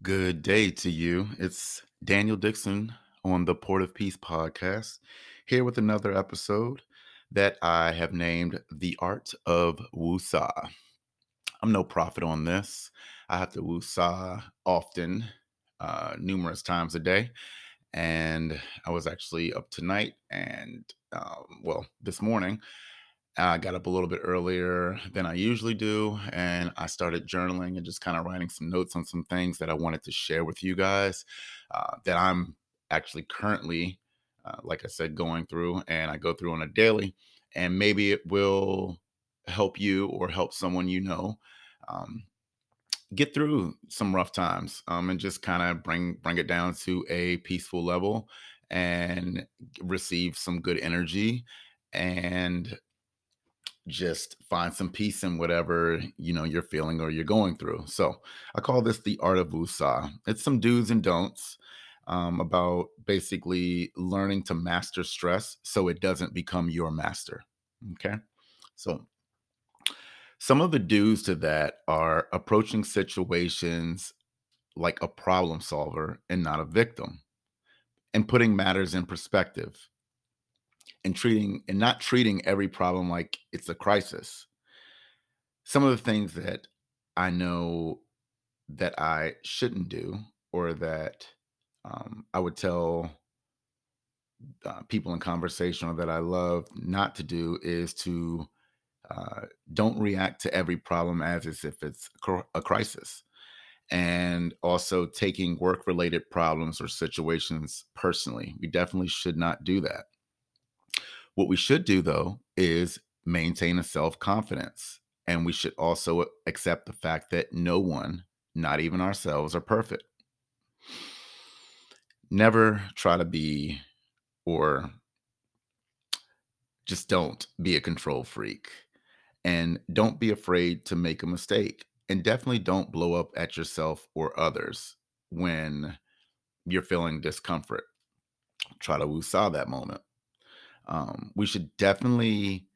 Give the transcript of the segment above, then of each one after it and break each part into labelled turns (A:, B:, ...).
A: Good day to you. It's Daniel Dixon on the Port of Peace podcast, here with another episode that I have named The Art of Woosah. I'm no prophet on this. I have to Woosah often, uh, numerous times a day. And I was actually up tonight and, um, well, this morning I got up a little bit earlier than I usually do, and I started journaling and just kind of writing some notes on some things that I wanted to share with you guys uh, that I'm actually currently, uh, like I said, going through, and I go through on a daily, and maybe it will help you or help someone you know um, get through some rough times um, and just kind of bring bring it down to a peaceful level and receive some good energy and just find some peace in whatever you know you're feeling or you're going through. So I call this the art of Woosah. It's some do's and don'ts um, about basically learning to master stress so it doesn't become your master. Okay, so some of the do's to that are approaching situations like a problem solver and not a victim, and putting matters in perspective and treating and not treating every problem like it's a crisis. Some of the things that I know that I shouldn't do or that um, I would tell uh, people in conversation or that I love not to do is to uh, don't react to every problem as if it's a crisis. And also taking work related problems or situations personally. We definitely should not do that. What we should do, though, is maintain a self confidence. And we should also accept the fact that no one, not even ourselves, are perfect. Never try to be or just don't be a control freak. And don't be afraid to make a mistake. And definitely don't blow up at yourself or others when you're feeling discomfort. Try to woosah that moment um, we should definitely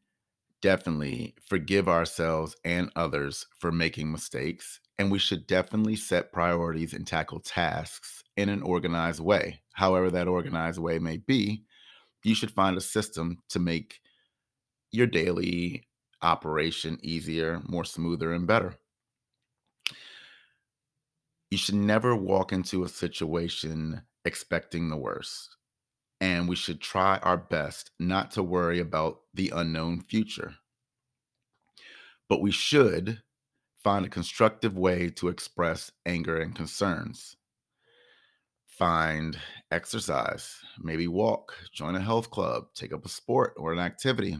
A: definitely forgive ourselves and others for making mistakes and we should definitely set priorities and tackle tasks in an organized way. However that organized way may be you should find a system to make your daily operation easier more smoother and better. You should never walk into a situation expecting the worst and we should try our best not to worry about the unknown future. But we should find a constructive way to express anger and concerns. Find exercise, maybe walk, join a health club, take up a sport or an activity.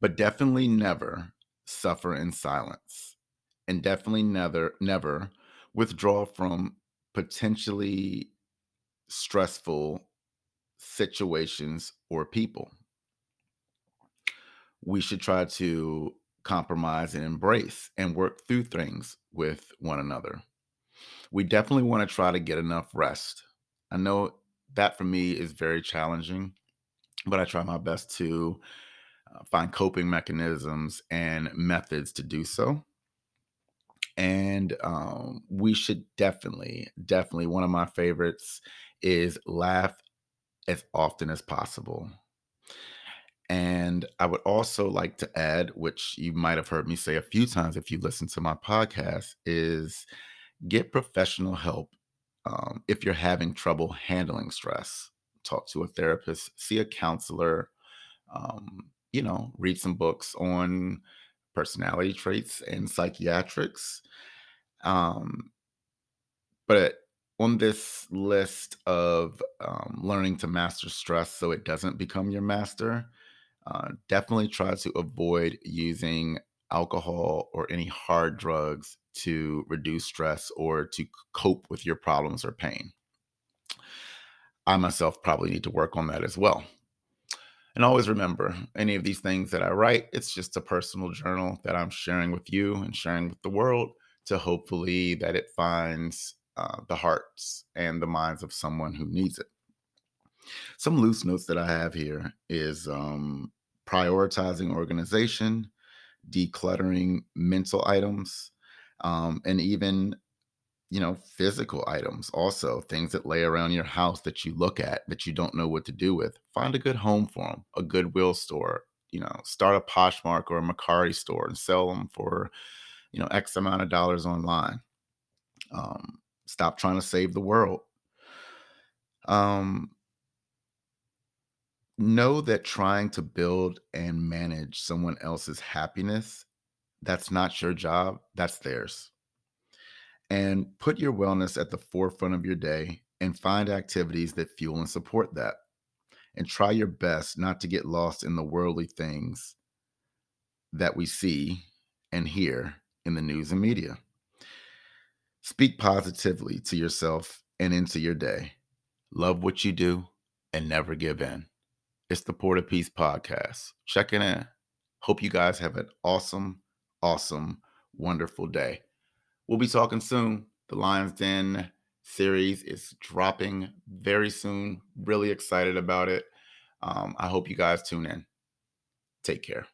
A: But definitely never suffer in silence. And definitely never never withdraw from potentially stressful situations or people. We should try to compromise and embrace and work through things with one another. We definitely want to try to get enough rest. I know that for me is very challenging, but I try my best to uh, find coping mechanisms and methods to do so. And um, we should definitely, definitely, one of my favorites is laugh as often as possible. And I would also like to add, which you might have heard me say a few times if you listen to my podcast, is get professional help um, if you're having trouble handling stress. Talk to a therapist, see a counselor, um, you know, read some books on personality traits and psychiatrics. Um, but on this list of um, learning to master stress so it doesn't become your master, uh, definitely try to avoid using alcohol or any hard drugs to reduce stress or to cope with your problems or pain. I myself probably need to work on that as well. And always remember any of these things that I write, it's just a personal journal that I'm sharing with you and sharing with the world to hopefully that it finds uh, the hearts and the minds of someone who needs it. Some loose notes that I have here is um, prioritizing organization, decluttering mental items, um, and even you know, physical items also, things that lay around your house that you look at that you don't know what to do with. Find a good home for them, a Goodwill store, you know, start a Poshmark or a Mercari store and sell them for, you know, X amount of dollars online. Um, stop trying to save the world. Um, know that trying to build and manage someone else's happiness, that's not your job, that's theirs and put your wellness at the forefront of your day and find activities that fuel and support that. And try your best not to get lost in the worldly things that we see and hear in the news and media. Speak positively to yourself and into your day. Love what you do and never give in. It's the Port of Peace podcast. Checking in. Hope you guys have an awesome, awesome, wonderful day. We'll be talking soon. The Lions Den series is dropping very soon. Really excited about it. Um, I hope you guys tune in. Take care.